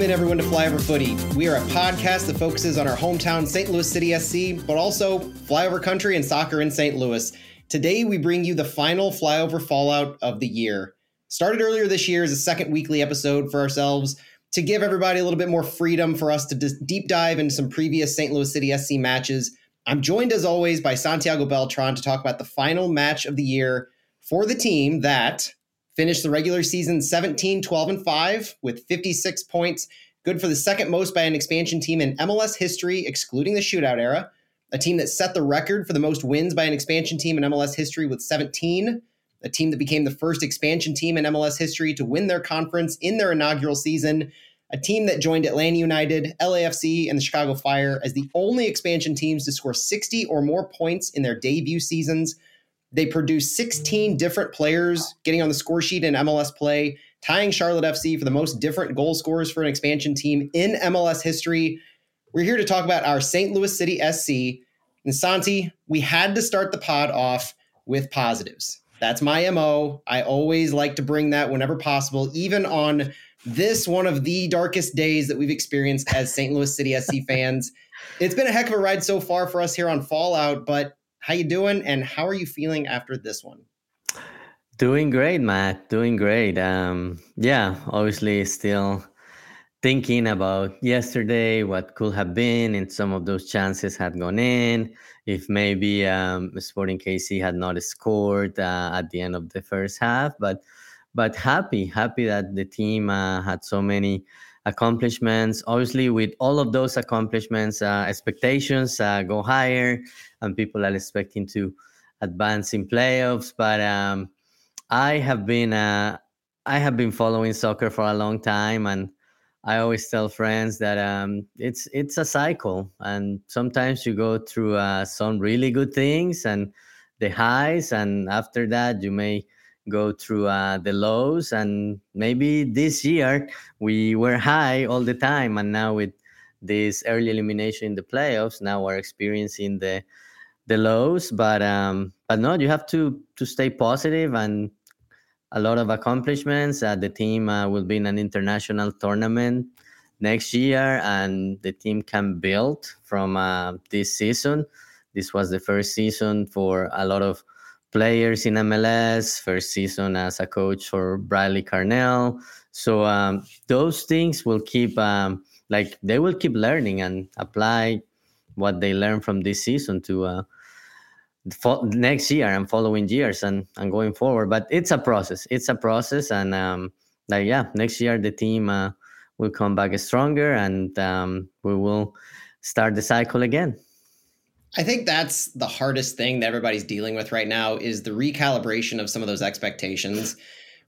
Welcome in, everyone, to Flyover Footy. We are a podcast that focuses on our hometown, St. Louis City SC, but also flyover country and soccer in St. Louis. Today, we bring you the final flyover fallout of the year. Started earlier this year as a second weekly episode for ourselves to give everybody a little bit more freedom for us to deep dive into some previous St. Louis City SC matches. I'm joined, as always, by Santiago Beltran to talk about the final match of the year for the team that Finished the regular season 17, 12, and 5 with 56 points. Good for the second most by an expansion team in MLS history, excluding the shootout era. A team that set the record for the most wins by an expansion team in MLS history with 17. A team that became the first expansion team in MLS history to win their conference in their inaugural season. A team that joined Atlanta United, LAFC, and the Chicago Fire as the only expansion teams to score 60 or more points in their debut seasons. They produced 16 different players getting on the score sheet in MLS play, tying Charlotte FC for the most different goal scorers for an expansion team in MLS history. We're here to talk about our St. Louis City SC. And Santi, we had to start the pod off with positives. That's my MO. I always like to bring that whenever possible, even on this one of the darkest days that we've experienced as St. Louis City SC fans. It's been a heck of a ride so far for us here on Fallout, but how you doing, and how are you feeling after this one? Doing great, Matt. Doing great. Um, yeah, obviously still thinking about yesterday, what could have been, and some of those chances had gone in. If maybe um, Sporting KC had not scored uh, at the end of the first half, but but happy, happy that the team uh, had so many accomplishments. Obviously, with all of those accomplishments, uh, expectations uh, go higher, and people are expecting to advance in playoffs. But um, I have been uh, I have been following soccer for a long time, and I always tell friends that um, it's it's a cycle, and sometimes you go through uh, some really good things and the highs, and after that you may go through uh, the lows and maybe this year we were high all the time and now with this early elimination in the playoffs now we're experiencing the the lows but um but no you have to to stay positive and a lot of accomplishments uh, the team uh, will be in an international tournament next year and the team can build from uh, this season. This was the first season for a lot of players in MLS, first season as a coach for Bradley Carnell. So um, those things will keep, um, like, they will keep learning and apply what they learn from this season to uh, next year and following years and, and going forward. But it's a process. It's a process. And, um, like, yeah, next year the team uh, will come back stronger and um, we will start the cycle again. I think that's the hardest thing that everybody's dealing with right now is the recalibration of some of those expectations.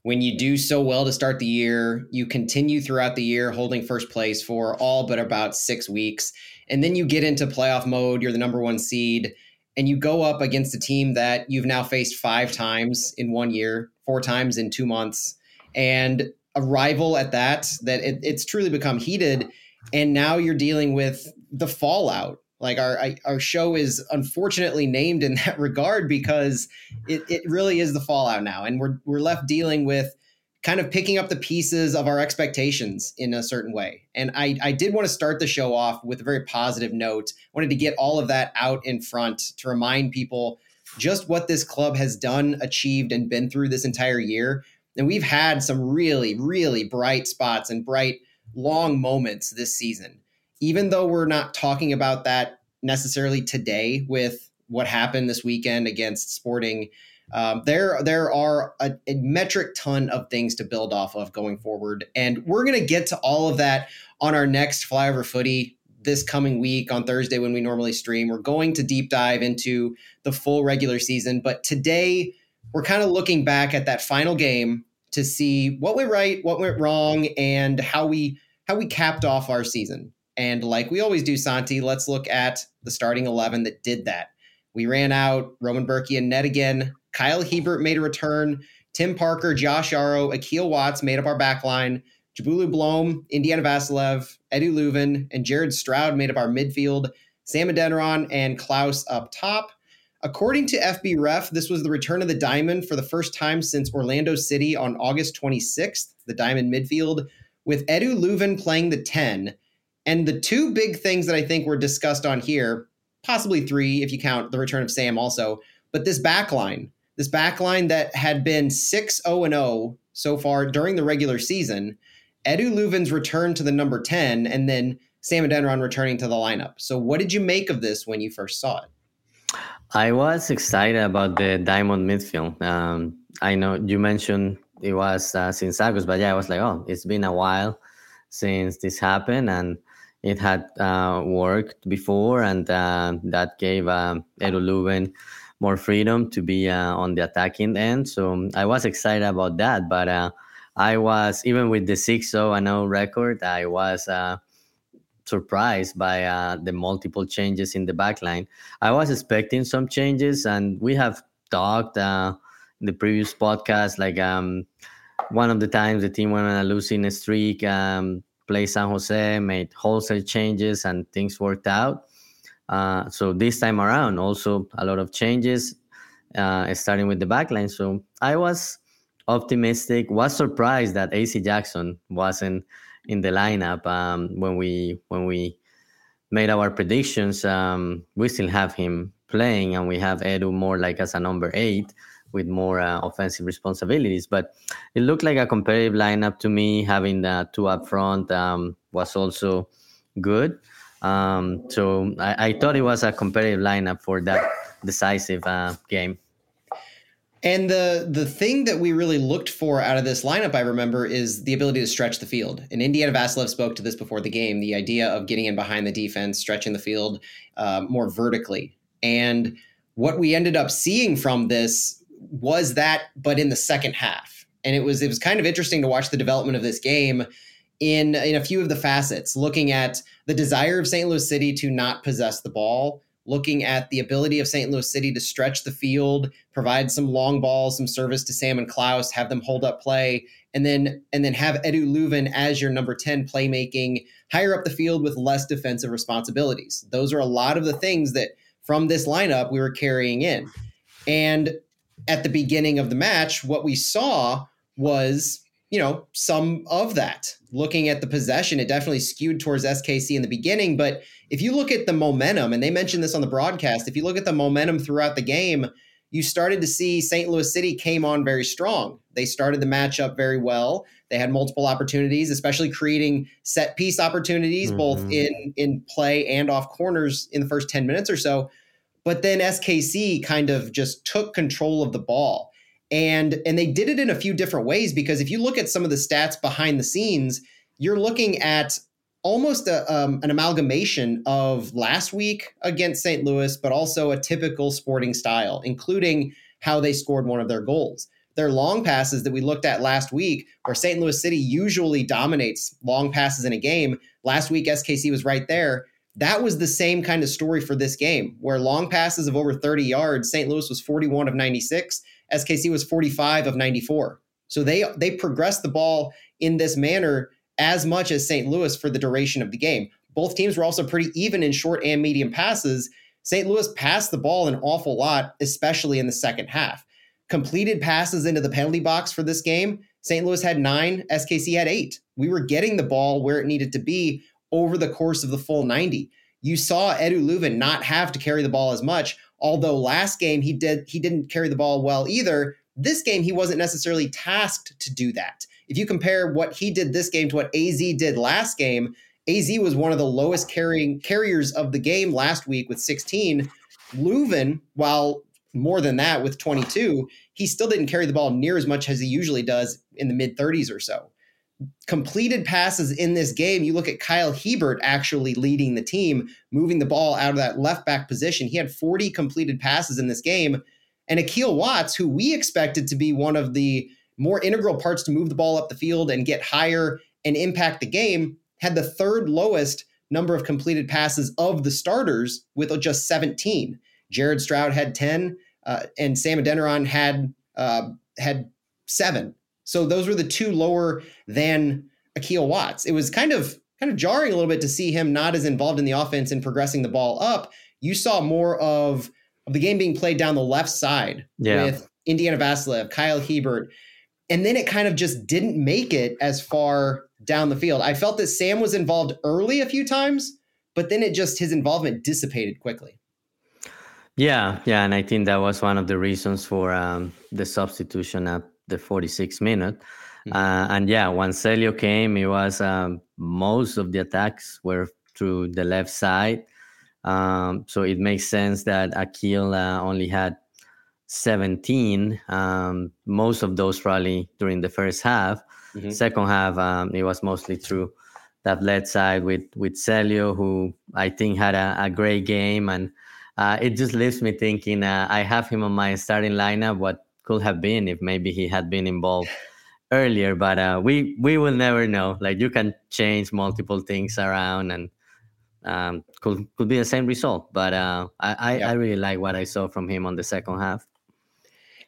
When you do so well to start the year, you continue throughout the year holding first place for all but about six weeks. And then you get into playoff mode, you're the number one seed, and you go up against a team that you've now faced five times in one year, four times in two months, and a rival at that, that it, it's truly become heated. And now you're dealing with the fallout like our our show is unfortunately named in that regard because it, it really is the fallout now, and we're we're left dealing with kind of picking up the pieces of our expectations in a certain way. And I, I did want to start the show off with a very positive note. Wanted to get all of that out in front to remind people just what this club has done, achieved, and been through this entire year. And we've had some really, really bright spots and bright, long moments this season even though we're not talking about that necessarily today with what happened this weekend against Sporting, um, there there are a, a, metric ton of things to build off of going forward, and we're gonna get to all of that on our next flyover footy this coming week on Thursday when we normally stream. We're going to deep dive into the full regular season, but today we're kind of looking back at that final game to see what went right, what went wrong, and how we how we capped off our season. And like we always do, Santi, let's look at the starting 11 that did that. We ran out Roman Bürki and Ned again. Kyle Hebert made a return. Tim Parker, Josh Yaro, Akil Watts made up our back line. Njabulo Blom, Indiana Vassilev, Edu Löwen, and Jared Stroud made up our midfield. Sam Adeniran and Klauss up top. According to FB Ref, this was the return of the Diamond for the first time since Orlando City on August 26th. The Diamond midfield with Edu Löwen playing the 10. And the two big things that I think were discussed on here, possibly three if you count the return of Sam also, but this back line, this back line that had been 6 0 0 so far during the regular season, Edu Löwen's return to the number 10, and then Sam Adeniran returning to the lineup. So, what did you make of this when you first saw it? I was excited about the diamond midfield. Um, I know you mentioned it was uh, since August, but yeah, I was like, oh, it's been a while since this happened, and it had uh, worked before, and uh, that gave uh, Edu Löwen more freedom to be uh, on the attacking end. So I was excited about that, but uh, I was even with the 6-0 and 0 record, I was uh, surprised by uh, the multiple changes in the backline. I was expecting some changes, and we have talked uh, in the previous podcast. Like um, one of the times the team went on a losing streak, um, played San Jose, made wholesale changes, and things worked out. Uh, so this time around, also a lot of changes, uh, starting with the backline. So I was optimistic. Was surprised that AC Jackson wasn't in the lineup um, when we when we made our predictions. Um, we still have him playing, and we have Edu more like as a number eight with more uh, offensive responsibilities. But it looked like a competitive lineup to me. Having the two up front um, was also good. Um, so I, I, thought it was a competitive lineup for that decisive uh, game. And the the thing that we really looked for out of this lineup, I remember, is the ability to stretch the field. And Indiana Vassilev spoke to this before the game: the idea of getting in behind the defense, stretching the field uh, more vertically. And what we ended up seeing from this was that, but in the second half. And it was it was kind of interesting to watch the development of this game in in a few of the facets, looking at the desire of St. Louis City to not possess the ball looking at the ability of St. Louis City to stretch the field, provide some long balls, some service to Sam and Klauss, have them hold up play, and then and then have Edu Löwen as your number 10 playmaking higher up the field with less defensive responsibilities. Those are a lot of the things that from this lineup we were carrying in. And at the beginning of the match, what we saw was you know, some of that. Looking at the possession, it definitely skewed towards SKC in the beginning. But if you look at the momentum, and they mentioned this on the broadcast, if you look at the momentum throughout the game, you started to see St. Louis City came on very strong. They started the matchup very well. They had multiple opportunities, especially creating set piece opportunities, mm-hmm. both in in play and off corners in the first 10 minutes or so. But then SKC kind of just took control of the ball. And and they did it in a few different ways because if you look at some of the stats behind the scenes you're looking at almost a, um, an amalgamation of last week against st louis but also a typical sporting style including how they scored one of their goals. Their long passes that we looked at last week where st louis city usually dominates long passes in a game last week skc was right there that was the same kind of story for this game where long passes of over 30 yards st louis was 41 of 96 SKC was 45 of 94. So they they progressed the ball in this manner as much as St. Louis for the duration of the game. Both teams were also pretty even in short and medium passes. St. Louis passed the ball an awful lot, especially in the second half. Completed passes into the penalty box for this game, St. Louis had nine, SKC had eight. We were getting the ball where it needed to be over the course of the full 90. You saw Edu Löwen not have to carry the ball as much, Although last game he did he didn't carry the ball well either. This game he wasn't necessarily tasked to do that. If you compare what he did this game to what AZ did last game, AZ was one of the lowest carrying carriers of the game last week with 16. Löwen, while more than that with 22, he still didn't carry the ball near as much as he usually does in the mid 30s or so completed passes in this game, you look at Kyle Hebert actually leading the team, moving the ball out of that left back position. He had 40 completed passes in this game. And Akil Watts, who we expected to be one of the more integral parts to move the ball up the field and get higher and impact the game, had the third lowest number of completed passes of the starters with just 17. Jared Stroud had 10, uh, and Sam Adeniran had uh, had seven. So those were the two lower than Akil Watts. It was kind of kind of jarring a little bit to see him not as involved in the offense and progressing the ball up. You saw more of, of the game being played down the left side yeah. with Indiana Vassilev, Kyle Hebert, And then it kind of just didn't make it as far down the field. I felt that Sam was involved early a few times, but then it just his involvement dissipated quickly. Yeah, yeah, and I think that was one of the reasons for um, the substitution at the 46 minute. Mm-hmm. Uh, and yeah, once Celio came, it was um, most of the attacks were through the left side. Um, so it makes sense that Akil uh, only had 17. Um, most of those probably during the first half. Mm-hmm. Second half, um, it was mostly through that left side with with Celio, who I think had a, a great game, and uh, it just leaves me thinking. Uh, I have him on my starting lineup. What could have been if maybe he had been involved earlier, but uh, we we will never know. Like you can change multiple things around, and um, could could be the same result. But uh, I I, I really like what I saw from him on the second half.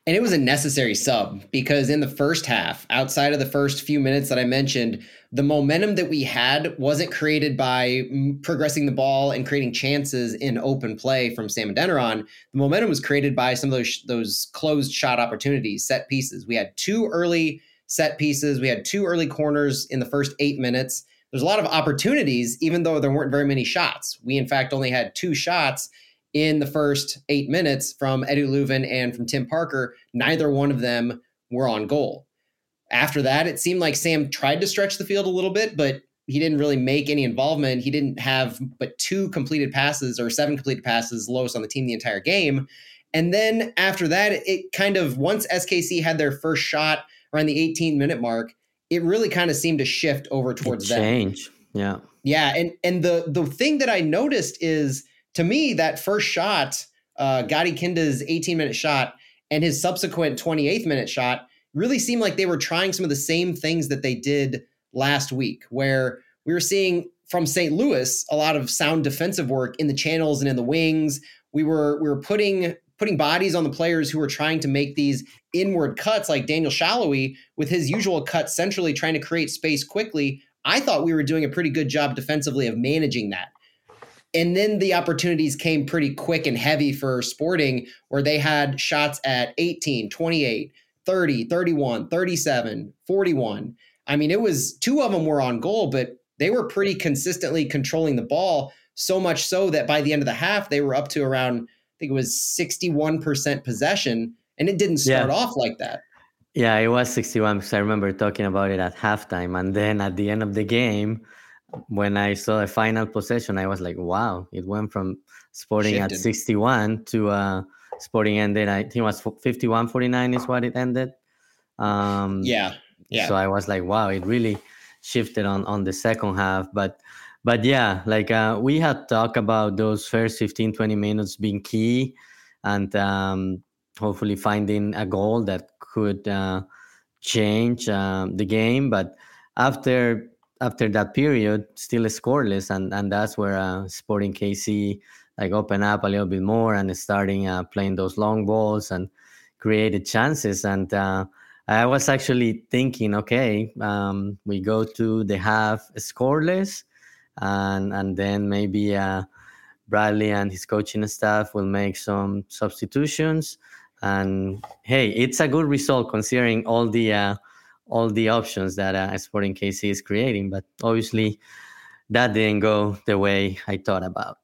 And it was a necessary sub because in the first half, outside of the first few minutes that I mentioned, the momentum that we had wasn't created by progressing the ball and creating chances in open play from Sam Adeniran. The momentum was created by some of those those closed shot opportunities, set pieces. We had two early set pieces. We had two early corners in the first eight minutes. There's a lot of opportunities, even though there weren't very many shots. We, in fact, only had two shots in the first eight minutes from Edu Löwen and from Tim Parker. Neither one of them were on goal. After that, it seemed like Sam tried to stretch the field a little bit, but he didn't really make any involvement. He didn't have but two completed passes or seven completed passes, lowest on the team the entire game. And then after that, it kind of once SKC had their first shot around the 18 minute mark, it really kind of seemed to shift over towards that. Change. Yeah. Yeah. And and the the thing that I noticed is to me, that first shot, uh, Gadi Kinda's 18 minute shot and his subsequent 28th minute shot really seemed like they were trying some of the same things that they did last week, where we were seeing from St. Louis a lot of sound defensive work in the channels and in the wings. We were we were putting putting bodies on the players who were trying to make these inward cuts, like Daniel Salloi with his usual cut centrally, trying to create space quickly. I thought we were doing a pretty good job defensively of managing that. And then the opportunities came pretty quick and heavy for Sporting, where they had shots at 18, 28, 30, 31, 37, 41. I mean, it was two of them were on goal, but they were pretty consistently controlling the ball, so much so that by the end of the half, they were up to around, I think it was 61% possession. And it didn't start yeah. off like that. Yeah, it was 61 because I remember talking about it at halftime. And then at the end of the game, when I saw the final possession, I was like, wow, it went from Sporting Shifted. at 61 to uh, Sporting ended, I think it was 51 49 is what it ended. Um, yeah. Yeah. So I was like, wow, it really shifted on, on the second half. But but yeah, like uh, we had talked about those first 15, 20 minutes being key and um, hopefully finding a goal that could uh, change uh, the game. But after after that period, still scoreless, and and that's where uh, Sporting KC like open up a little bit more and starting uh, playing those long balls and created chances. And uh, I was actually thinking, okay, um, we go to the half scoreless, and and then maybe uh, Bradley and his coaching staff will make some substitutions. And hey, it's a good result considering all the uh, all the options that uh, Sporting KC is creating. But obviously, that didn't go the way I thought about.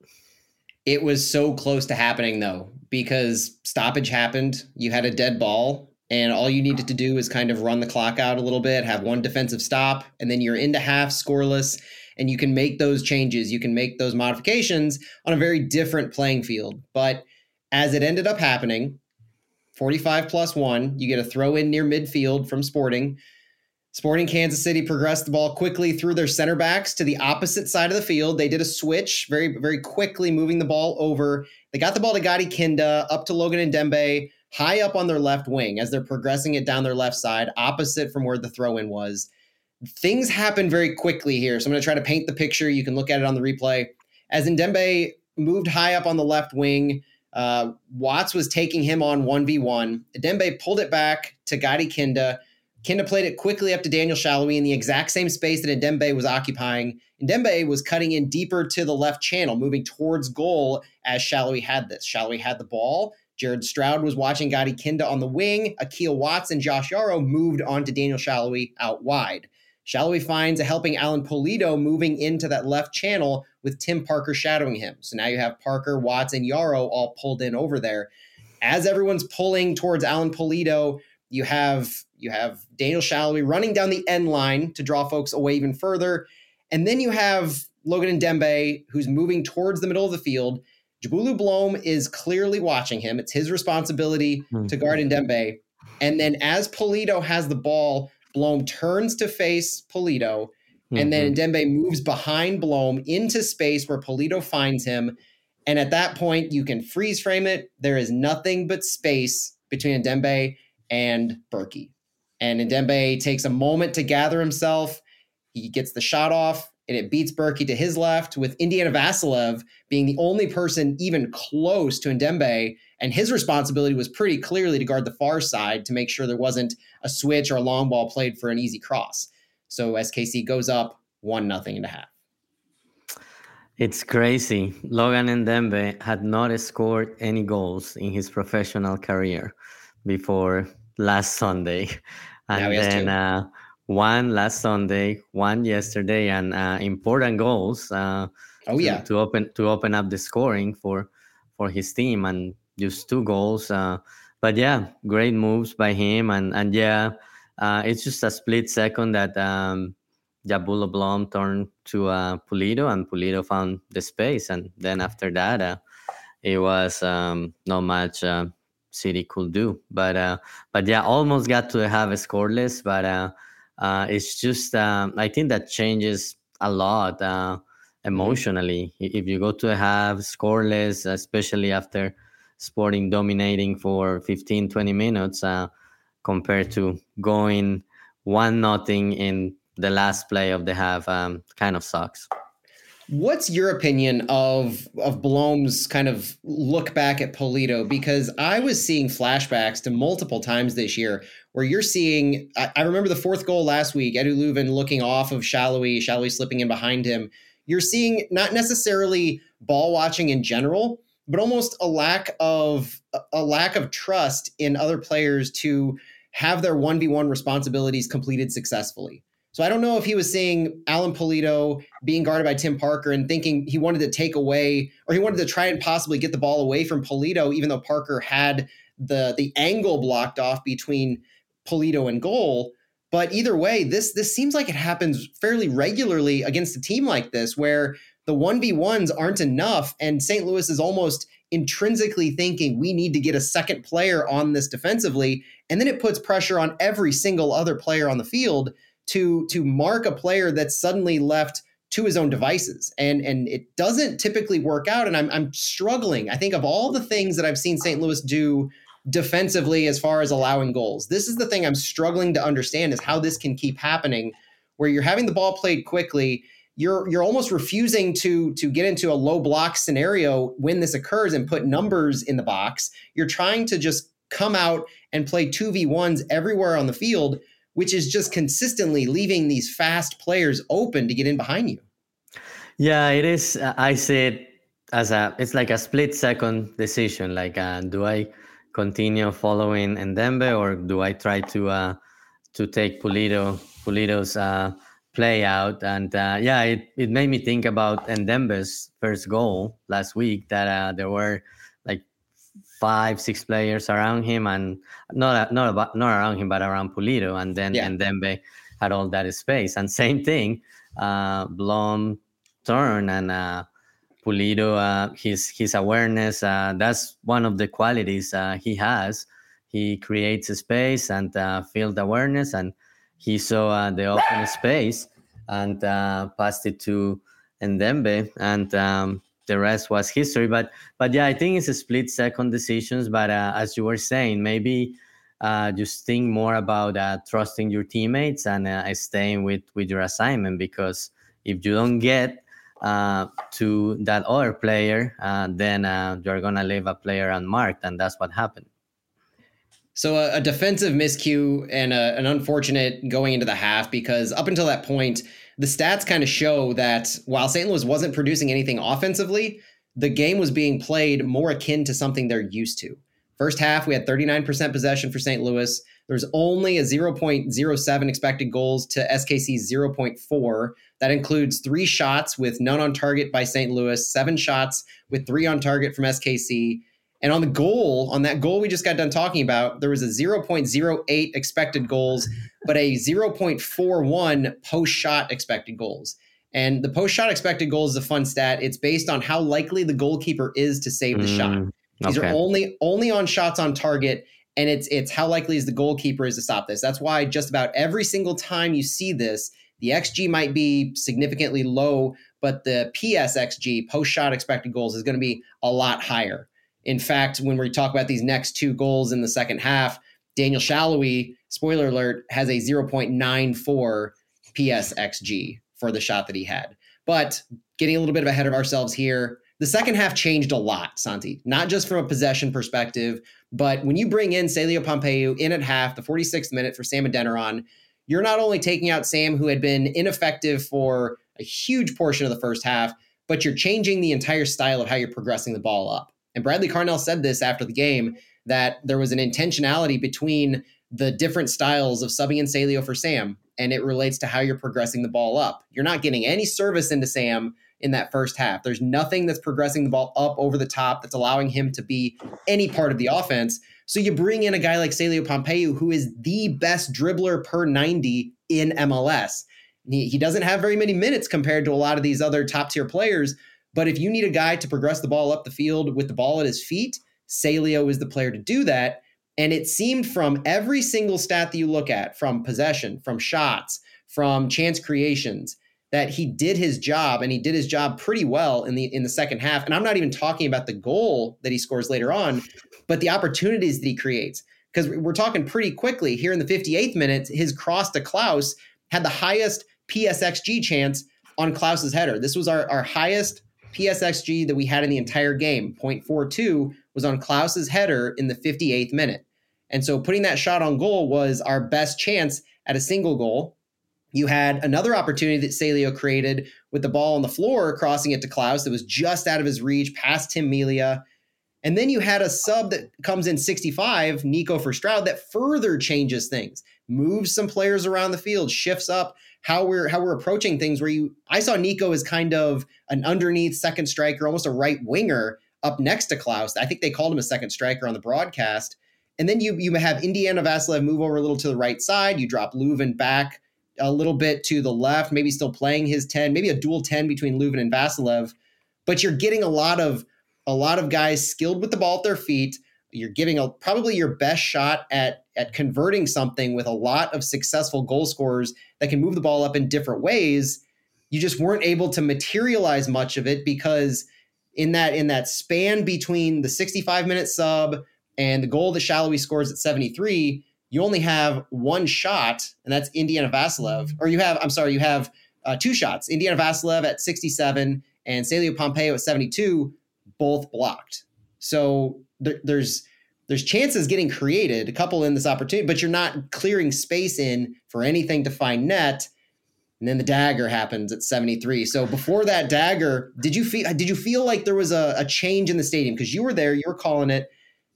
It was so close to happening though, because stoppage happened. You had a dead ball, and all you needed to do is kind of run the clock out a little bit, have one defensive stop, and then you're into half scoreless. And you can make those changes, you can make those modifications on a very different playing field. But as it ended up happening, 45 plus one. You get a throw in near midfield from Sporting. Sporting Kansas City progressed the ball quickly through their center backs to the opposite side of the field. They did a switch very, very quickly, moving the ball over. They got the ball to Gadi Kinda, up to Logan Ndenbe, high up on their left wing as they're progressing it down their left side, opposite from where the throw in was. Things happen very quickly here. So I'm going to try to paint the picture. You can look at it on the replay. As Ndenbe moved high up on the left wing, uh, Watts was taking him on 1v1. Ndenbe pulled it back to Gadi Kinda. Kinda played it quickly up to Daniel Salloi in the exact same space that Ndenbe was occupying. Ndenbe was cutting in deeper to the left channel, moving towards goal as Salloi had this. Salloi had the ball. Jared Stroud was watching Gadi Kinda on the wing. Akil Watts and Josh Yaro moved on to Daniel Salloi out wide. Salloi finds a helping Alan Pulido moving into that left channel with Tim Parker shadowing him. So now you have Parker, Watts, and Yaro all pulled in over there. As everyone's pulling towards Alan Pulido, you have you have Daniel Salloi running down the end line to draw folks away even further. And then you have Logan Ndenbe, who's moving towards the middle of the field. Njabulo Blom is clearly watching him. It's his responsibility mm-hmm. to guard Dembe. And then as Pulido has the ball, Blom turns to face Pulido, Mm-hmm. And then mm-hmm. Ndenbe moves behind Blom into space where Pulido finds him. And at that point, you can freeze frame it. There is nothing but space between Ndenbe and Bürki. And Ndenbe takes a moment to gather himself. He gets the shot off and it beats Bürki to his left, with Indiana Vassilev being the only person even close to Ndenbe. And his responsibility was pretty clearly to guard the far side to make sure there wasn't a switch or a long ball played for an easy cross. So SKC goes up one nothing and a half. It's crazy. Logan Ndenbe had not scored any goals in his professional career before last Sunday. And then uh, one last Sunday, one yesterday, and uh, important goals. Uh, oh to, yeah, to open to open up the scoring for for his team, and just two goals. Uh, but yeah, great moves by him, and and yeah, uh, it's just a split second that um, Njabulo Blom turned to uh, Pulido, and Pulido found the space, and then after that, uh, it was um, not much. Uh, City could do, but uh, but yeah, almost got to have a scoreless, but uh, uh, it's just um, I think that changes a lot uh, emotionally. If you go to have scoreless, especially after Sporting dominating for 15, 20 minutes, uh, compared to going one nothing in the last play of the half, um, kind of sucks. What's your opinion of of Blom's kind of look back at Pulido? Because I was seeing flashbacks to multiple times this year where you're seeing. I, I remember the fourth goal last week, Edu Löwen looking off of Salloi, Salloi slipping in behind him. You're seeing not necessarily ball watching in general, but almost a lack of a lack of trust in other players to have their 1v1 responsibilities completed successfully. So I don't know if he was seeing Alan Pulido being guarded by Tim Parker and thinking he wanted to take away or he wanted to try and possibly get the ball away from Pulido, even though Parker had the the angle blocked off between Pulido and goal. But either way, this this seems like it happens fairly regularly against a team like this, where the one v ones aren't enough, and St. Louis is almost intrinsically thinking we need to get a second player on this defensively, and then it puts pressure on every single other player on the field to to mark a player that's suddenly left to his own devices and and it doesn't typically work out and I'm I'm struggling I think of all the things that I've seen St. Louis do defensively as far as allowing goals this is the thing I'm struggling to understand is how this can keep happening where you're having the ball played quickly you're you're almost refusing to to get into a low block scenario when this occurs and put numbers in the box you're trying to just come out and play 2v1s everywhere on the field which is just consistently leaving these fast players open to get in behind you. Yeah, it is. Uh, I see it as a it's like a split second decision. Like, uh, do I continue following Ndenbe or do I try to uh, to take Pulido Pulido's uh, play out? And uh, yeah, it, it made me think about Ndenbe's first goal last week. That uh, there were like five, six players around him, and not not about, not around him, but around Pulido, and then yeah. had all that space. And same thing, uh, Blom turn and uh, Pulido, uh, his his awareness. Uh, that's one of the qualities uh, he has. He creates a space and uh, field awareness, and he saw uh, the open space and uh, passed it to Ndenbe, and um, the rest was history. But but yeah, I think it's a split second decisions. But uh, as you were saying, maybe uh, just think more about uh, trusting your teammates and uh, staying with with your assignment because if you don't get to that other player, then you're gonna leave a player unmarked, and that's what happened. So a, a defensive miscue and a, an unfortunate going into the half because up until that point the stats kind of show that while St. Louis wasn't producing anything offensively, the game was being played more akin to something they're used to. First half, we had 39% possession for St. Louis. There's only a 0.07 expected goals to SKC's 0.4. That includes three shots with none on target by St. Louis, seven shots with three on target from SKC. And on the goal, on that goal we just got done talking about, there was a 0.08 expected goals, but a 0.41 post shot expected goals. And the post shot expected goals is a fun stat. It's based on how likely the goalkeeper is to save the mm, shot. These okay. are only only on shots on target, and it's it's how likely is the goalkeeper is to stop this. That's why just about every single time you see this, the xG might be significantly low, but the PSXG post shot expected goals is going to be a lot higher. In fact, when we talk about these next two goals in the second half, Daniel Salloi, spoiler alert, has a 0.94 PSXG for the shot that he had. But getting a little bit ahead of ourselves here, the second half changed a lot, Santi, not just from a possession perspective, but when you bring in Celio Pompeu in at half, the 46th minute for Sam Adeniran, you're not only taking out Sam, who had been ineffective for a huge portion of the first half, but you're changing the entire style of how you're progressing the ball up. And Bradley Carnell said this after the game that there was an intentionality between the different styles of subbing in Celio for Sam and it relates to how you're progressing the ball up. You're not getting any service into Sam in that first half. There's nothing that's progressing the ball up over the top that's allowing him to be any part of the offense. So you bring in a guy like Celio Pompeu, who is the best dribbler per 90 in MLS. He, he doesn't have very many minutes compared to a lot of these other top tier players. But if you need a guy to progress the ball up the field with the ball at his feet, Celio is the player to do that. And it seemed from every single stat that you look at, from possession, from shots, from chance creations, that he did his job and he did his job pretty well in the in the second half. And I'm not even talking about the goal that he scores later on, but the opportunities that he creates. Because we're talking pretty quickly here in the 58th minute, his cross to Klauss had the highest PSXG chance on Klauss's header. This was our, our highest PSXG that we had in the entire game. 0.42 was on Klauss's header in the 58th minute. And so putting that shot on goal was our best chance at a single goal. You had another opportunity that Celio created with the ball on the floor, crossing it to Klauss that was just out of his reach, past Tim Melia. And then you had a sub that comes in 65, Nico for Stroud, that further changes things, moves some players around the field, shifts up how we're how we're approaching things. Where you, I saw Nico as kind of an underneath second striker, almost a right winger up next to Klauss. I think they called him a second striker on the broadcast. And then you you have Indiana Vassilev move over a little to the right side. You drop Löwen back a little bit to the left, maybe still playing his 10, maybe a dual 10 between Löwen and Vassilev. But you're getting a lot of a lot of guys skilled with the ball at their feet. You're giving a, probably your best shot at at converting something with a lot of successful goal scorers that can move the ball up in different ways. You just weren't able to materialize much of it because in that in that span between the 65 minute sub and the goal that Salloi scores at 73, you only have one shot, and that's Indiana Vassilev. Or you have, I'm sorry, you have uh, two shots. Indiana Vassilev at 67 and Celio Pompeu at 72, both blocked. So there's there's chances getting created, a couple in this opportunity, but you're not clearing space in for anything to find net. And then the dagger happens at 73. So before that dagger, did you feel did you feel like there was a, a change in the stadium? Because you were there, you were calling it.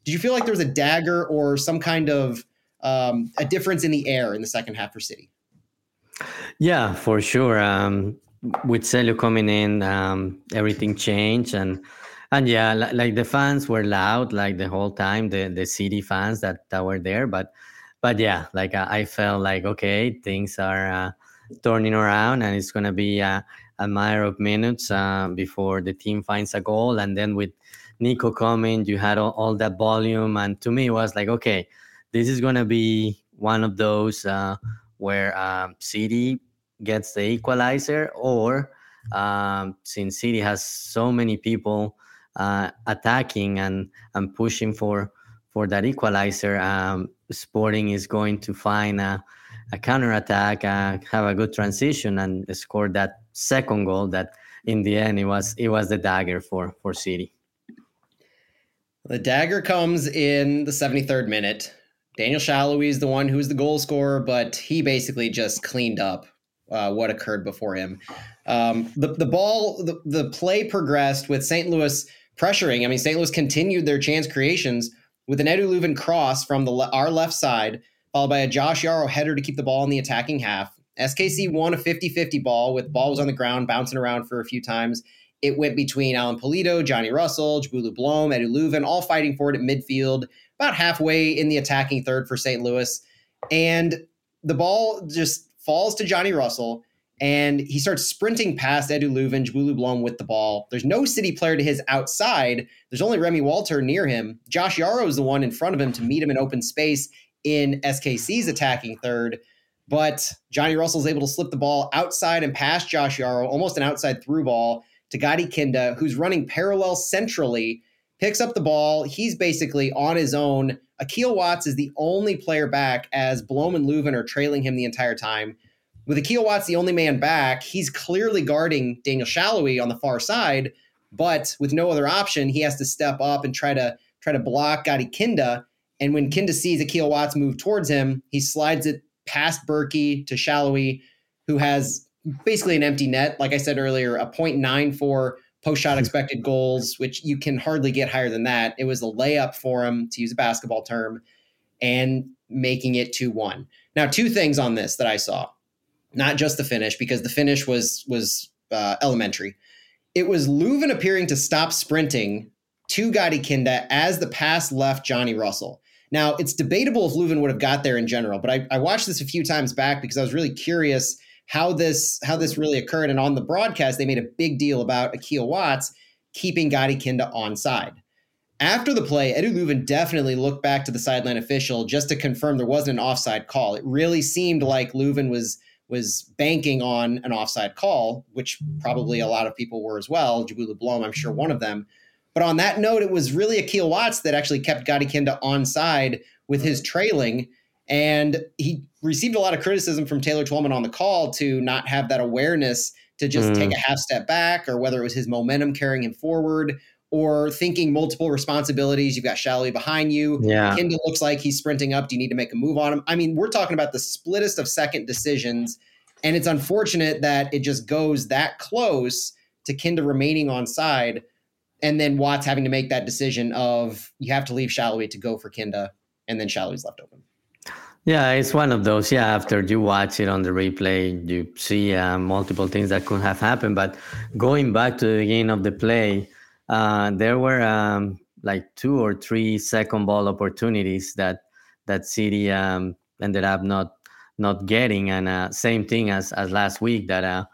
Did you feel like there was a dagger or some kind of um, a difference in the air in the second half for City? Yeah, for sure. Um, with Celio coming in, um, everything changed, and and yeah, like the fans were loud like the whole time. The the City fans that that were there, but but yeah, like I, felt like okay, things are uh, turning around, and it's gonna be a, a matter of minutes uh, before the team finds a goal, and then with Nico coming, you had all, all that volume, and to me, it was like, okay, this is gonna be one of those uh, where um, City gets the equalizer, or um, since City has so many people uh, attacking and and pushing for for that equalizer, um, Sporting is going to find a, a counter attack, uh, have a good transition, and score that second goal. That in the end, it was it was the dagger for for City. The dagger comes in the 73rd minute. Daniel Salloi is the one who's the goal scorer, but he basically just cleaned up uh, what occurred before him. Um, the, the ball, the, the play progressed with St. Louis pressuring. I mean, St. Louis continued their chance creations with an Edu Löwen cross from the our left side followed by a Josh Yaro header to keep the ball in the attacking half. SKC won a 50 50 ball with balls on the ground, bouncing around for a few times. It went between Alan Pulido, Johnny Russell, Njabulo Blom, Edu Löwen, all fighting for it at midfield, about halfway in the attacking third for St. Louis. And the ball just falls to Johnny Russell and he starts sprinting past Edu Löwen, Njabulo Blom with the ball. There's no city player to his outside. There's only Remy Walter near him. Josh Yaro is the one in front of him to meet him in open space in SKC's attacking third. But Johnny Russell is able to slip the ball outside and past Josh Yaro, almost an outside through ball to Gadi Kinda, who's running parallel centrally, picks up the ball. He's basically on his own. Akil Watts is the only player back as Blom and Löwen are trailing him the entire time. With Akil Watts the only man back, he's clearly guarding Daniel Salloi on the far side, but with no other option, he has to step up and try to try to block Gadi Kinda. And when Kinda sees Akil Watts move towards him, he slides it past Bürki to Salloi, who has basically an empty net. Like I said earlier, a 0.94 post shot hmm. expected goals, which you can hardly get higher than that. It was a layup for him, to use a basketball term, and making it 2 1. Now, two things on this that I saw, not just the finish, because the finish was was uh, elementary. It was Löwen appearing to stop sprinting to Gadi Kinda as the pass left Johnny Russell. Now, it's debatable if Löwen would have got there in general, but I, I watched this a few times back because I was really curious how this how this really occurred. And on the broadcast, they made a big deal about Akil Watts keeping Gadi Kinda onside. After the play, Edu Löwen definitely looked back to the sideline official just to confirm there wasn't an offside call. It really seemed like Löwen was was banking on an offside call, which probably a lot of people were as well. Njabulo Blom, I'm sure one of them. But on that note, it was really Akil Watts that actually kept Gadi Kinda onside with his trailing. And he received a lot of criticism from Taylor Twellman on the call to not have that awareness to just mm. take a half step back, or whether it was his momentum carrying him forward, or thinking multiple responsibilities. You've got Salloi behind you. Yeah. Kinda looks like he's sprinting up. Do you need to make a move on him? I mean, we're talking about the splittest of second decisions. And it's unfortunate that it just goes that close to Kinda remaining on side. And then Watts having to make that decision of you have to leave Salloi to go for Kinda, and then Salloi's left open. Yeah, it's one of those. Yeah, after you watch it on the replay, you see uh, multiple things that could have happened. But going back to the beginning of the play, uh, there were um, like two or three second ball opportunities that that City um, ended up not not getting, and uh, same thing as as last week that uh,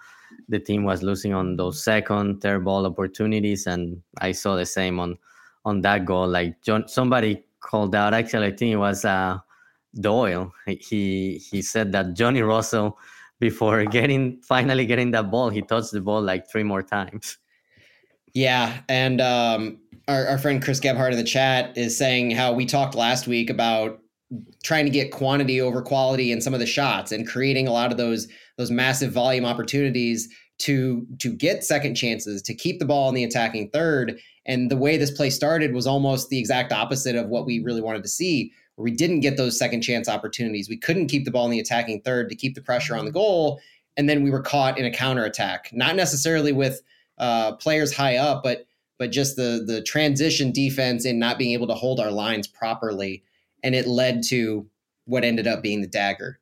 the team was losing on those second, third ball opportunities, and I saw the same on on that goal. Like John, somebody called out. Actually, I think it was. Uh, Doyle. He he said that Johnny Russell, before getting finally getting that ball, he touched the ball like three more times. Yeah, and um, our, our friend Chris Gebhardt in the chat is saying how we talked last week about trying to get quantity over quality in some of the shots and creating a lot of those those massive volume opportunities to to get second chances to keep the ball in the attacking third and the way this play started was almost the exact opposite of what we really wanted to see where we didn't get those second chance opportunities. We couldn't keep the ball in the attacking third to keep the pressure on the goal. And then we were caught in a counter attack, not necessarily with uh, players high up, but but just the the transition defense and not being able to hold our lines properly, and it led to what ended up being the dagger.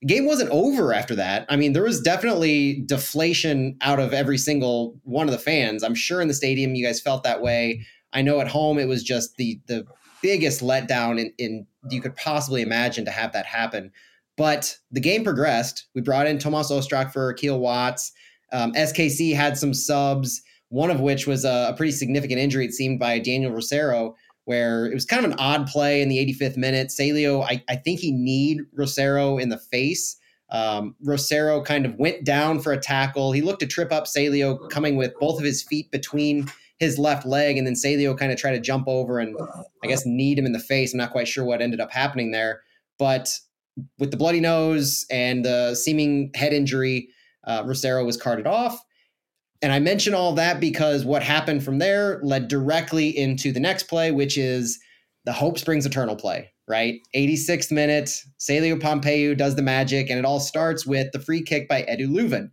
The game wasn't over after that. I mean, there was definitely deflation out of every single one of the fans. I'm sure in the stadium you guys felt that way. I know at home it was just the the biggest letdown in, in you could possibly imagine to have that happen. But the game progressed. We brought in Tomas Ostrak for Akil Watts. Um, SKC had some subs, one of which was a, a, pretty significant injury, it seemed, by Daniel Rosero, where it was kind of an odd play in the 85th minute. Celio, I, I think he kneed Rosero in the face. Um, Rosero kind of went down for a tackle. He looked to trip up Celio, coming with both of his feet between his left leg, and then Celio kind of tried to jump over and I guess kneed him in the face. I'm not quite sure what ended up happening there, but with the bloody nose and the seeming head injury, uh, Rosero was carted off. And I mention all that because what happened from there led directly into the next play, which is the Hope Springs Eternal play, right? 86th minute, Celio Pompeu does the magic, and it all starts with the free kick by Edu Löwen.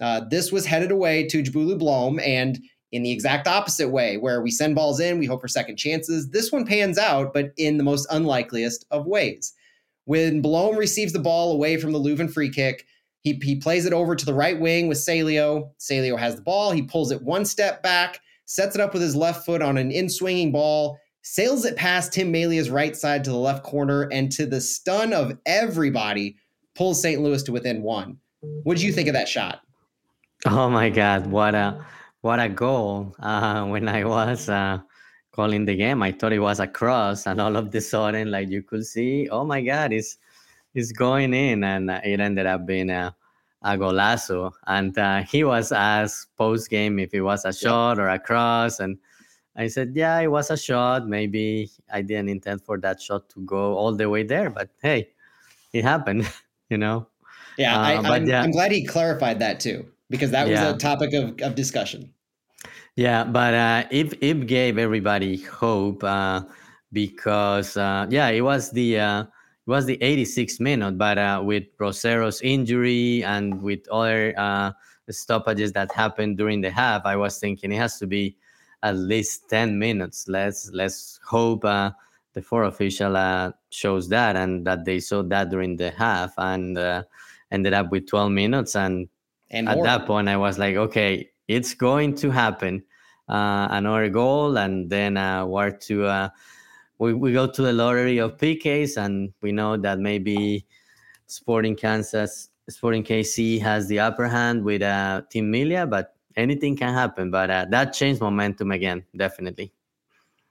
Uh, this was headed away to Njabulo Blom, and in the exact opposite way, where we send balls in, we hope for second chances. This one pans out, but in the most unlikeliest of ways. When Blom receives the ball away from the Löwen free kick, he, he plays it over to the right wing with Celio. Celio has the ball. He pulls it one step back, sets it up with his left foot on an in swinging ball, sails it past Tim Melia's right side to the left corner, and to the stun of everybody, pulls St. Louis to within one. What did you think of that shot? Oh my God! What a what a goal! Uh, when I was uh, calling the game, I thought it was a cross, and all of the sudden, like you could see, oh my God, it's it's going in, and it ended up being a a golazo. And uh, he was asked post game if it was a shot or a cross, and I said, yeah, it was a shot. Maybe I didn't intend for that shot to go all the way there, but hey, it happened, you know. Yeah, uh, I, am yeah. glad he clarified that too because that was yeah. a topic of, of discussion. Yeah, but uh, it it gave everybody hope uh, because uh, yeah, it was the uh, was the 86th minute, but uh, with Rosero's injury and with other uh, stoppages that happened during the half, I was thinking it has to be at least 10 minutes. Let's let's hope uh, the four official uh, shows that and that they saw that during the half and uh, ended up with 12 minutes and and at that point, I was like, okay, it's going to happen. Uh, another goal, and then uh, we're to uh, we, we go to the lottery of PKs, and we know that maybe Sporting Kansas, Sporting KC has the upper hand with uh, Tim Melia, but anything can happen. But uh, that changed momentum again, definitely.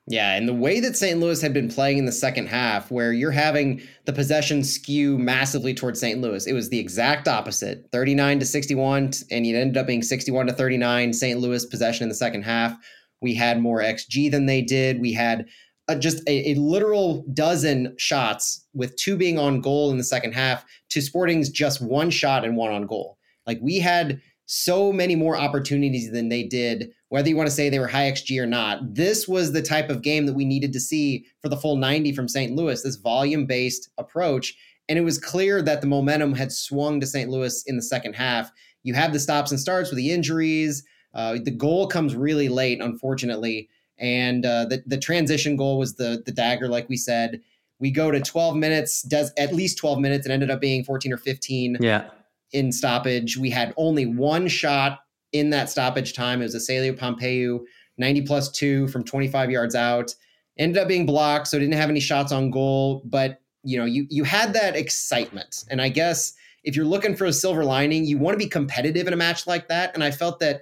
Yeah, and the way that St. Louis had been playing in the second half, where you're having the possession skew massively towards St. Louis, it was the exact opposite 39 to 61, and it ended up being 61 to 39 St. Louis possession in the second half. We had more XG than they did. We had a, just a, a, literal dozen shots, with two being on goal in the second half, to Sporting's just one shot and one on goal. Like we had so many more opportunities than they did whether you want to say they were high XG or not. This was the type of game that we needed to see for the full 90 from St. Louis, this volume based approach. And it was clear that the momentum had swung to St. Louis in the second half. You have the stops and starts with the injuries. Uh, the goal comes really late, unfortunately. And uh, the, the transition goal was the, the dagger, like we said. We go to 12 minutes, does at least 12 minutes, and ended up being 14 or 15 yeah. in stoppage. We had only one shot in that stoppage time. It was a Celio Pompeu 90 plus two from 25 yards out. Ended up being blocked, so didn't have any shots on goal. But you know, you you had that excitement, and I guess if you're looking for a silver lining, you want to be competitive in a match like that. And I felt that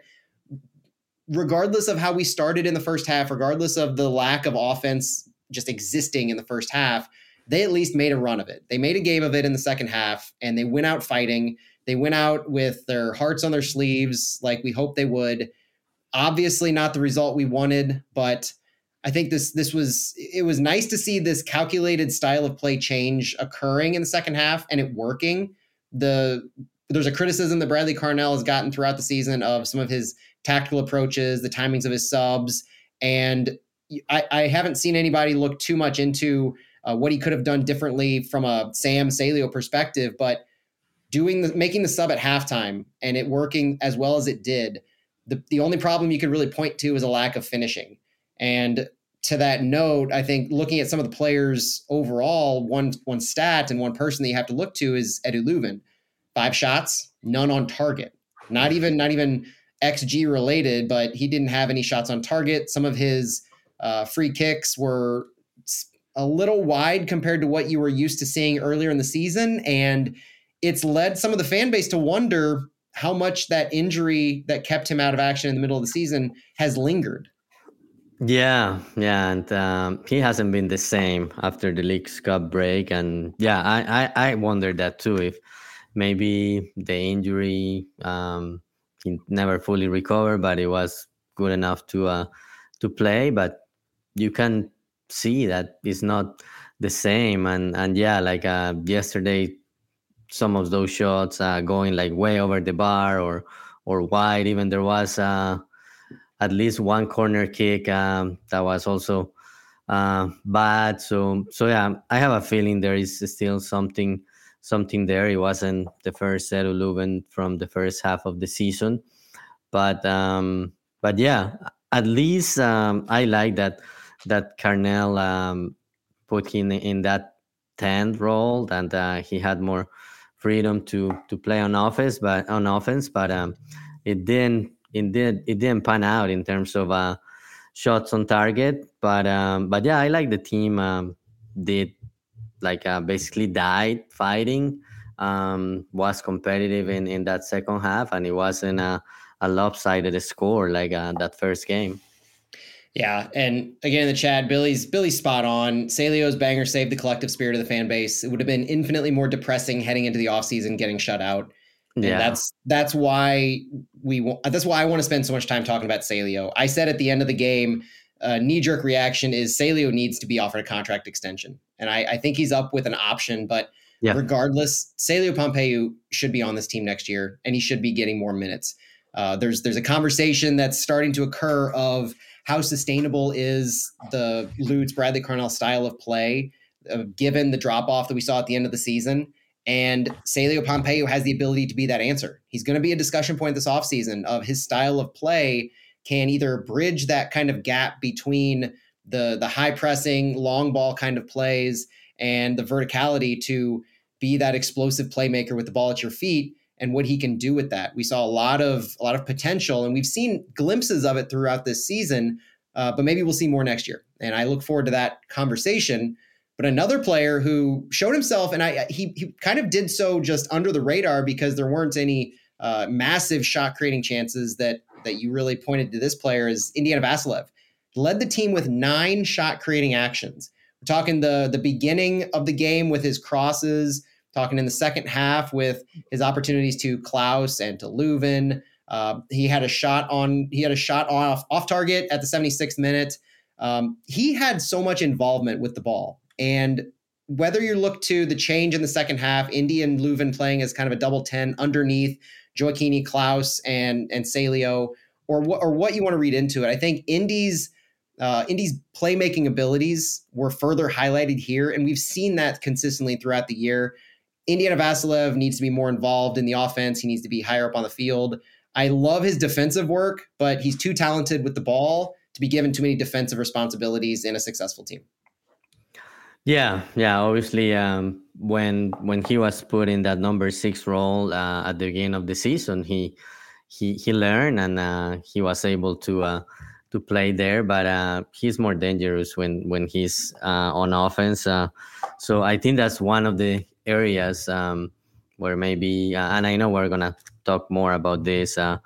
regardless of how we started in the first half, regardless of the lack of offense just existing in the first half, they at least made a run of it. They made a game of it in the second half, and they went out fighting. They went out with their hearts on their sleeves, like we hoped they would. Obviously, not the result we wanted, but I think this this was it was nice to see this calculated style of play change occurring in the second half and it working. The there's a criticism that Bradley Carnell has gotten throughout the season of some of his tactical approaches, the timings of his subs, and I, I haven't seen anybody look too much into uh, what he could have done differently from a Sam Celio perspective, but doing the making the sub at halftime and it working as well as it did, the, the only problem you could really point to is a lack of finishing. And to that note, I think looking at some of the players overall, one one stat and one person that you have to look to is Edu Löwen. Five shots, none on target. Not even not even XG related, but he didn't have any shots on target. Some of his uh, free kicks were a little wide compared to what you were used to seeing earlier in the season, and it's led some of the fan base to wonder how much that injury that kept him out of action in the middle of the season has lingered. Yeah, yeah, and um, he hasn't been the same after the Leagues Cup break, and yeah, I I, I wondered that too if maybe the injury um, he never fully recovered, but it was good enough to uh, to play. But you can see that it's not the same, and and yeah, like uh, yesterday some of those shots uh, going like way over the bar or or wide. Even there was uh, at least one corner kick um, that was also uh, bad. So so yeah, I have a feeling there is still something something there. It wasn't the first Edu Löwen from the first half of the season, but um, but yeah, at least um, I like that that Carnell um, put him in that 10 role and uh, he had more freedom to to play on offense but on offense but um, it didn't it did it didn't pan out in terms of uh, shots on target but um, but yeah i like the team um, did like uh, basically died fighting um, was competitive in, in that second half and it wasn't a, a lopsided score like uh, that first game yeah, and again in the chat, Billy's Billy's spot on. Celio's banger saved the collective spirit of the fan base. It would have been infinitely more depressing heading into the offseason getting shut out. And yeah. that's that's why we that's why I want to spend so much time talking about Celio. I said at the end of the game, uh, knee jerk reaction is Celio needs to be offered a contract extension, and I, I think he's up with an option. But yeah. regardless, Celio Pompeu should be on this team next year, and he should be getting more minutes. Uh, there's there's a conversation that's starting to occur of how sustainable is the Lutz Bradley Carnell style of play, uh, given the drop off that we saw at the end of the season. And Celio Pompeu has the ability to be that answer. He's going to be a discussion point this offseason of his style of play can either bridge that kind of gap between the the high pressing, long ball kind of plays and the verticality to be that explosive playmaker with the ball at your feet and what he can do with that. We saw a lot of a lot of potential, and we've seen glimpses of it throughout this season. Uh, but maybe we'll see more next year, and I look forward to that conversation. But another player who showed himself, and I he he kind of did so just under the radar because there weren't any uh, massive shot creating chances that that you really pointed to. This player is Indiana Vassilev, led the team with nine shot creating actions. We're talking the the beginning of the game with his crosses talking in the second half with his opportunities to Klauss and to Löwen. Uh, he had a shot on he had a shot off off target at the 76th minute. Um, he had so much involvement with the ball, and whether you look to the change in the second half, Indy and Löwen playing as kind of a double ten underneath Gioacchini, Klauss and and Celio, or what or what you want to read into it. I think Indy's uh, Indy's playmaking abilities were further highlighted here, and we've seen that consistently throughout the year. Indiana Vassilev needs to be more involved in the offense. He needs to be higher up on the field. I love his defensive work, but he's too talented with the ball to be given too many defensive responsibilities in a successful team. Yeah, yeah. Obviously, um, when when he was put in that number six role uh, at the beginning of the season, he he he learned and uh, he was able to uh, to play there. But uh, he's more dangerous when when he's uh, on offense. Uh, so I think that's one of the areas um, where maybe, and I know we're gonna talk more about this uh,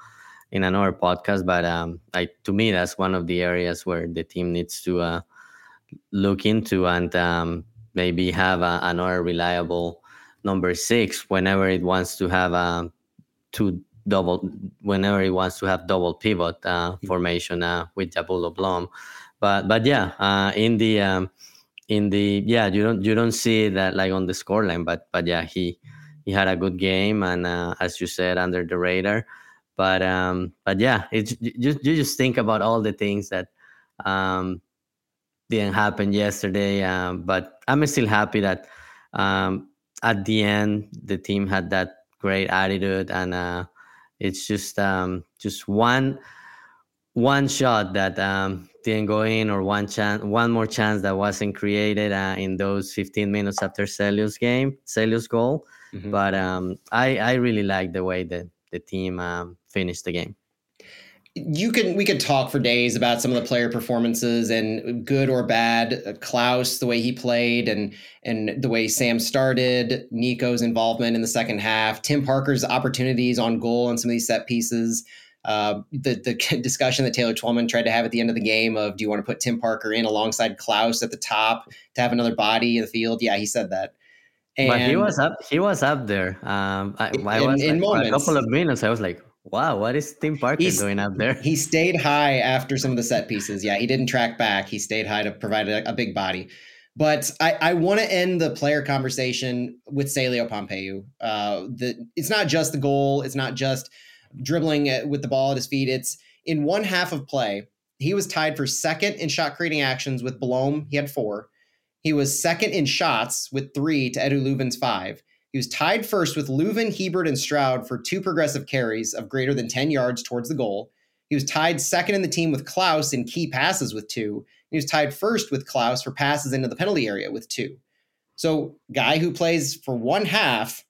in another podcast, but um, like to me, that's one of the areas where the team needs to uh, look into and um, maybe have a, another reliable number six whenever it wants to have a um, two double whenever it wants to have double pivot uh, mm-hmm. formation uh, with Njabulo Blom. But but yeah, uh, in the um, in the yeah you don't you don't see that like on the scoreline but but yeah he he had a good game and uh, as you said under the radar but um but yeah it's you, you just think about all the things that um didn't happen yesterday um, but i'm still happy that um at the end the team had that great attitude and uh it's just um just one one shot that um didn't go in or one chance one more chance that wasn't created uh, in those 15 minutes after Celio's game Celio's goal mm-hmm. but um, I I really like the way that the team um, finished the game you can we could talk for days about some of the player performances and good or bad Klauss the way he played and and the way Sam started Nico's involvement in the second half Tim Parker's opportunities on goal and some of these set pieces uh, the the discussion that Taylor Twellman tried to have at the end of the game of do you want to put Tim Parker in alongside Klauss at the top to have another body in the field? Yeah, he said that. And but he was up. He was up there. Um, I, I in, was in like, a couple of minutes. I was like, "Wow, what is Tim Parker He's, doing up there?" He stayed high after some of the set pieces. Yeah, he didn't track back. He stayed high to provide a, a big body. But I, I want to end the player conversation with Celio Pompeu. Uh, the, it's not just the goal. It's not just dribbling with the ball at his feet. It's in one half of play, he was tied for second in shot creating actions with Blom. He had four. He was second in shots with three to Edu Löwen's five. He was tied first with Löwen, Hiebert, and Stroud for two progressive carries of greater than 10 yards towards the goal. He was tied second in the team with Klauss in key passes with two. He was tied first with Klauss for passes into the penalty area with two. So, guy who plays for one half,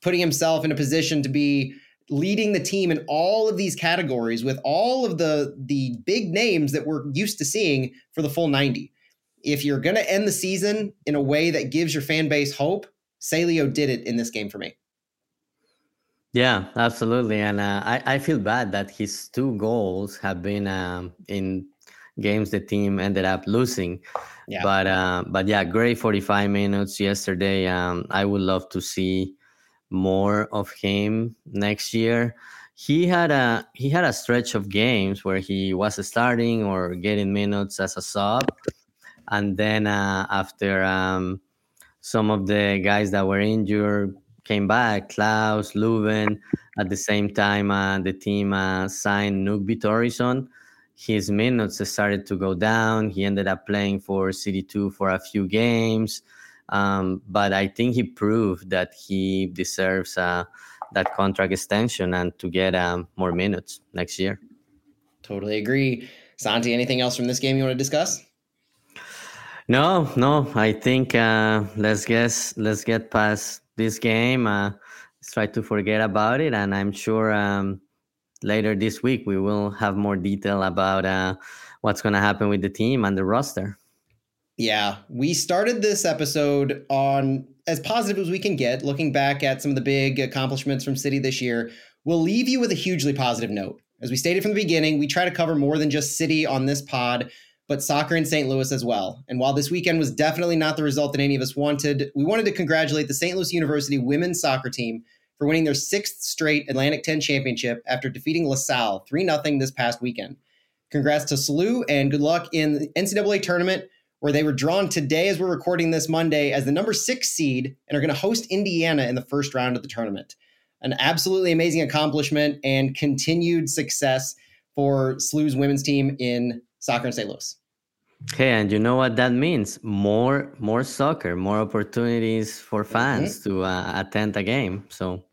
putting himself in a position to be leading the team in all of these categories with all of the the big names that we're used to seeing for the full 90. If you're going to end the season in a way that gives your fan base hope, Celio did it in this game for me. Yeah, absolutely. And uh, I, I feel bad that his two goals have been um, in games the team ended up losing. Yeah. But uh, but yeah, great 45 minutes yesterday. Um, I would love to see more of him next year. He had a he had a stretch of games where he was starting or getting minutes as a sub, and then uh, after um, some of the guys that were injured came back, Klauss, Löwen. At the same time, uh, the team uh, signed Nökkvi Thórisson. His minutes started to go down. He ended up playing for City 2 for a few games. Um, but I think he proved that he deserves uh, that contract extension and to get um, more minutes next year. Totally agree. Santi, anything else from this game you want to discuss? No, no. I think uh, let's guess. Let's get past this game. Uh, let's try to forget about it, and I'm sure um, later this week we will have more detail about uh, what's going to happen with the team and the roster. Yeah, we started this episode on as positive as we can get, looking back at some of the big accomplishments from City this year. We'll leave you with a hugely positive note. As we stated from the beginning, we try to cover more than just City on this pod, but soccer in St. Louis as well. And while this weekend was definitely not the result that any of us wanted, we wanted to congratulate the St. Louis University women's soccer team for winning their sixth straight Atlantic 10 championship after defeating LaSalle 3 0 this past weekend. Congrats to SLU and good luck in the NCAA tournament where they were drawn today as we're recording this Monday as the number six seed and are going to host Indiana in the first round of the tournament. An absolutely amazing accomplishment and continued success for SLU's women's team in soccer in St. Louis. Okay, and you know what that means? More, more soccer, more opportunities for mm-hmm. fans mm-hmm. to uh, attend a game. So,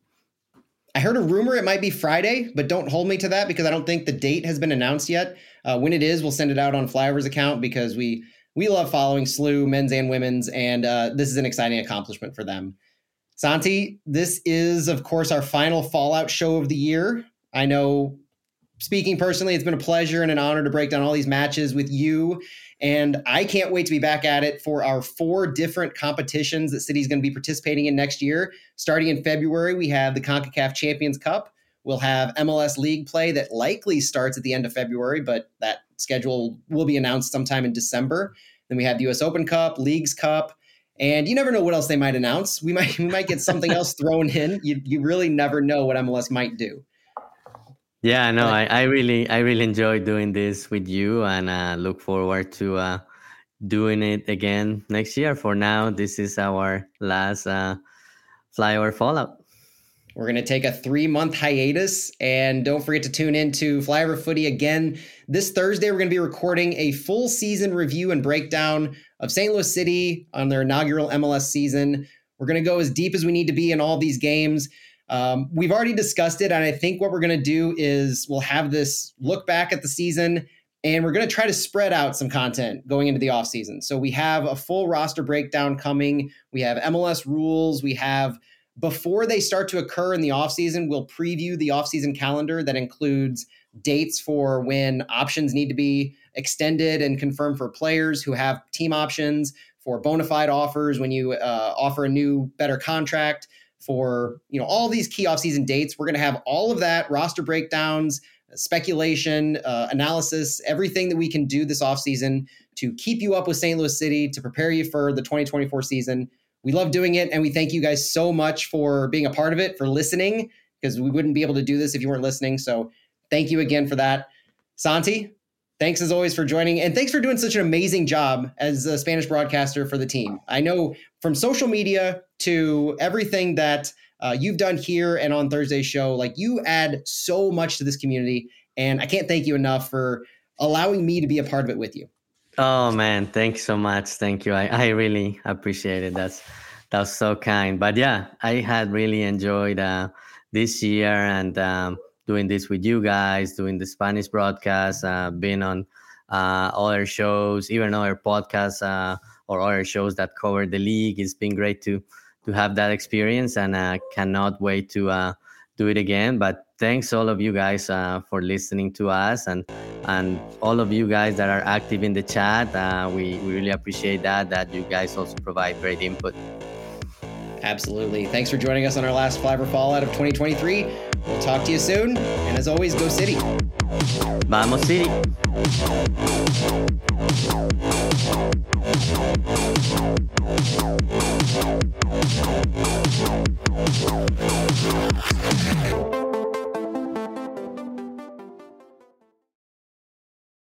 I heard a rumor it might be Friday, but don't hold me to that because I don't think the date has been announced yet. Uh, when it is, we'll send it out on Flyovers account because we we love following SLU, men's and women's, and uh, this is an exciting accomplishment for them. Santi, this is, of course, our final Fallout show of the year. I know, speaking personally, it's been a pleasure and an honor to break down all these matches with you. And I can't wait to be back at it for our four different competitions that City's going to be participating in next year. Starting in February, we have the CONCACAF Champions Cup. We'll have MLS League play that likely starts at the end of February, but that schedule will be announced sometime in December. Then we have the US Open Cup, Leagues Cup, and you never know what else they might announce. We might we might get something else thrown in. You you really never know what MLS might do. Yeah, no, I, I really I really enjoy doing this with you and uh, look forward to uh, doing it again next year. For now, this is our last uh, flyover fallout. We're going to take a three month hiatus. And don't forget to tune in to Flyover Footy again this Thursday. We're going to be recording a full season review and breakdown of St. Louis City on their inaugural MLS season. We're going to go as deep as we need to be in all these games. Um, we've already discussed it. And I think what we're going to do is we'll have this look back at the season and we're going to try to spread out some content going into the offseason. So we have a full roster breakdown coming. We have MLS rules. We have before they start to occur in the offseason, we'll preview the offseason calendar that includes dates for when options need to be extended and confirmed for players who have team options, for bona fide offers when you uh, offer a new, better contract, for you know all these key offseason dates. We're going to have all of that roster breakdowns, speculation, uh, analysis, everything that we can do this offseason to keep you up with St. Louis City to prepare you for the 2024 season we love doing it, and we thank you guys so much for being a part of it, for listening, because we wouldn't be able to do this if you weren't listening. So thank you again for that. Santi, thanks as always for joining, and thanks for doing such an amazing job as a Spanish broadcaster for the team. I know from social media to everything that uh, you've done here and on Thursday's show, like you add so much to this community, and I can't thank you enough for allowing me to be a part of it with you. Oh man, thanks so much. Thank you. I, I really appreciate it. That's that's so kind. But yeah, I had really enjoyed uh, this year and um, doing this with you guys, doing the Spanish broadcast, uh, being on uh, other shows, even other podcasts uh, or other shows that cover the league. It's been great to to have that experience, and uh, cannot wait to uh, do it again. But thanks all of you guys uh, for listening to us, and and all of you guys that are active in the chat. We we really appreciate that. That you guys also provide great input. Absolutely. Thanks for joining us on our last Flyover Fallout of 2023. We'll talk to you soon. And as always, go City. Vamos, City.